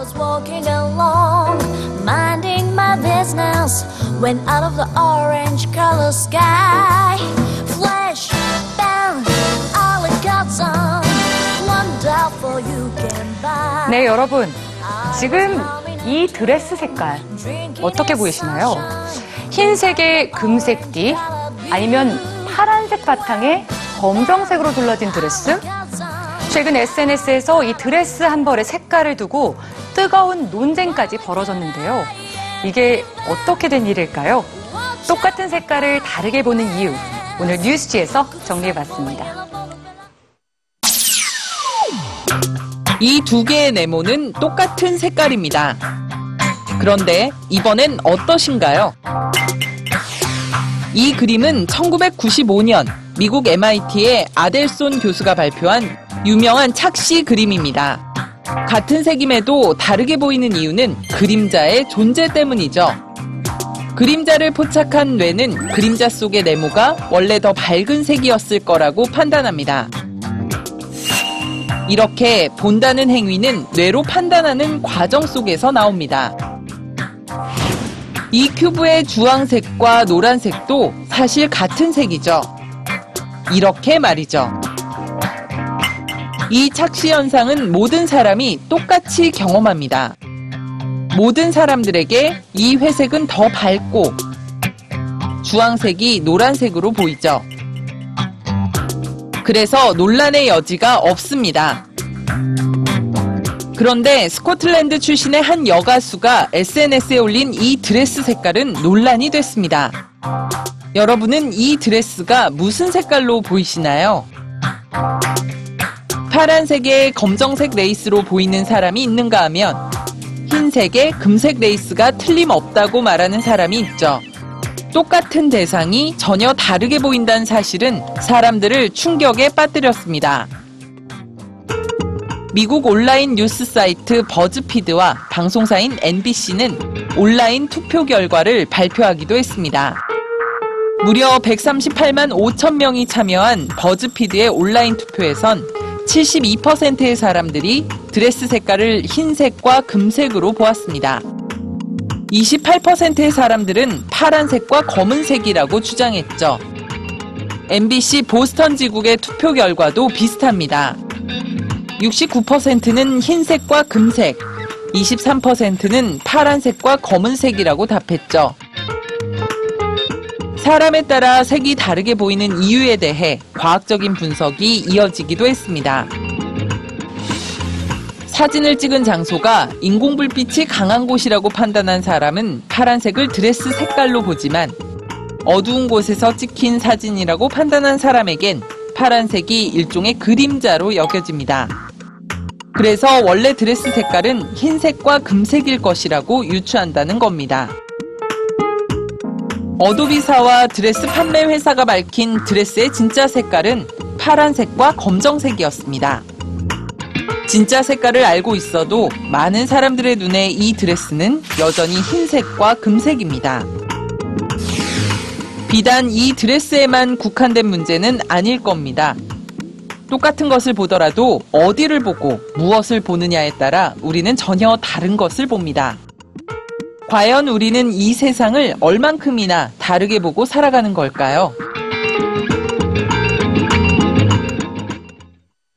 was walking along, minding my business, when out of the orange color sky, flash, bang, all it got some wonderful you can buy. 네, 여러분. 지금 이 드레스 색깔 어떻게 보이시나요? 흰색에 금색 띠 아니면 파란색 바탕에 검정색으로 둘러진 드레스 최근 SNS에서 이 드레스 한 벌의 색깔을 두고 뜨거운 논쟁까지 벌어졌는데요. 이게 어떻게 된 일일까요? 똑같은 색깔을 다르게 보는 이유. 오늘 뉴스지에서 정리해봤습니다. 이 두 개의 네모는 똑같은 색깔입니다. 그런데 이번엔 어떠신가요? 이 그림은 1995년 미국 MIT의 아델손 교수가 발표한 유명한 착시 그림입니다. 같은 색임에도 다르게 보이는 이유는 그림자의 존재 때문이죠. 그림자를 포착한 뇌는 그림자 속의 네모가 원래 더 밝은 색이었을 거라고 판단합니다. 이렇게 본다는 행위는 뇌로 판단하는 과정 속에서 나옵니다. 이 큐브의 주황색과 노란색도 사실 같은 색이죠. 이렇게 말이죠. 이 착시 현상은 모든 사람이 똑같이 경험합니다. 모든 사람들에게 이 회색은 더 밝고 주황색이 노란색으로 보이죠. 그래서 논란의 여지가 없습니다. 그런데 스코틀랜드 출신의 한 여가수가 SNS에 올린 이 드레스 색깔은 논란이 됐습니다. 여러분은 이 드레스가 무슨 색깔로 보이시나요? 파란색에 검정색 레이스로 보이는 사람이 있는가 하면 흰색에 금색 레이스가 틀림없다고 말하는 사람이 있죠. 똑같은 대상이 전혀 다르게 보인다는 사실은 사람들을 충격에 빠뜨렸습니다. 미국 온라인 뉴스 사이트 버즈피드와 방송사인 NBC는 온라인 투표 결과를 발표하기도 했습니다. 무려 138만 5천 명이 참여한 버즈피드의 온라인 투표에선 72%의 사람들이 드레스 색깔을 흰색과 금색으로 보았습니다. 28%의 사람들은 파란색과 검은색이라고 주장했죠. MBC 보스턴 지국의 투표 결과도 비슷합니다. 69%는 흰색과 금색, 23%는 파란색과 검은색이라고 답했죠. 사람에 따라 색이 다르게 보이는 이유에 대해 과학적인 분석이 이어지기도 했습니다. 사진을 찍은 장소가 인공불빛이 강한 곳이라고 판단한 사람은 파란색을 드레스 색깔로 보지만 어두운 곳에서 찍힌 사진이라고 판단한 사람에겐 파란색이 일종의 그림자로 여겨집니다. 그래서 원래 드레스 색깔은 흰색과 금색일 것이라고 유추한다는 겁니다. 어도비사와 드레스 판매 회사가 밝힌 드레스의 진짜 색깔은 파란색과 검정색이었습니다. 진짜 색깔을 알고 있어도 많은 사람들의 눈에 이 드레스는 여전히 흰색과 금색입니다. 비단 이 드레스에만 국한된 문제는 아닐 겁니다. 똑같은 것을 보더라도 어디를 보고 무엇을 보느냐에 따라 우리는 전혀 다른 것을 봅니다. 과연 우리는 이 세상을 얼만큼이나 다르게 보고 살아가는 걸까요?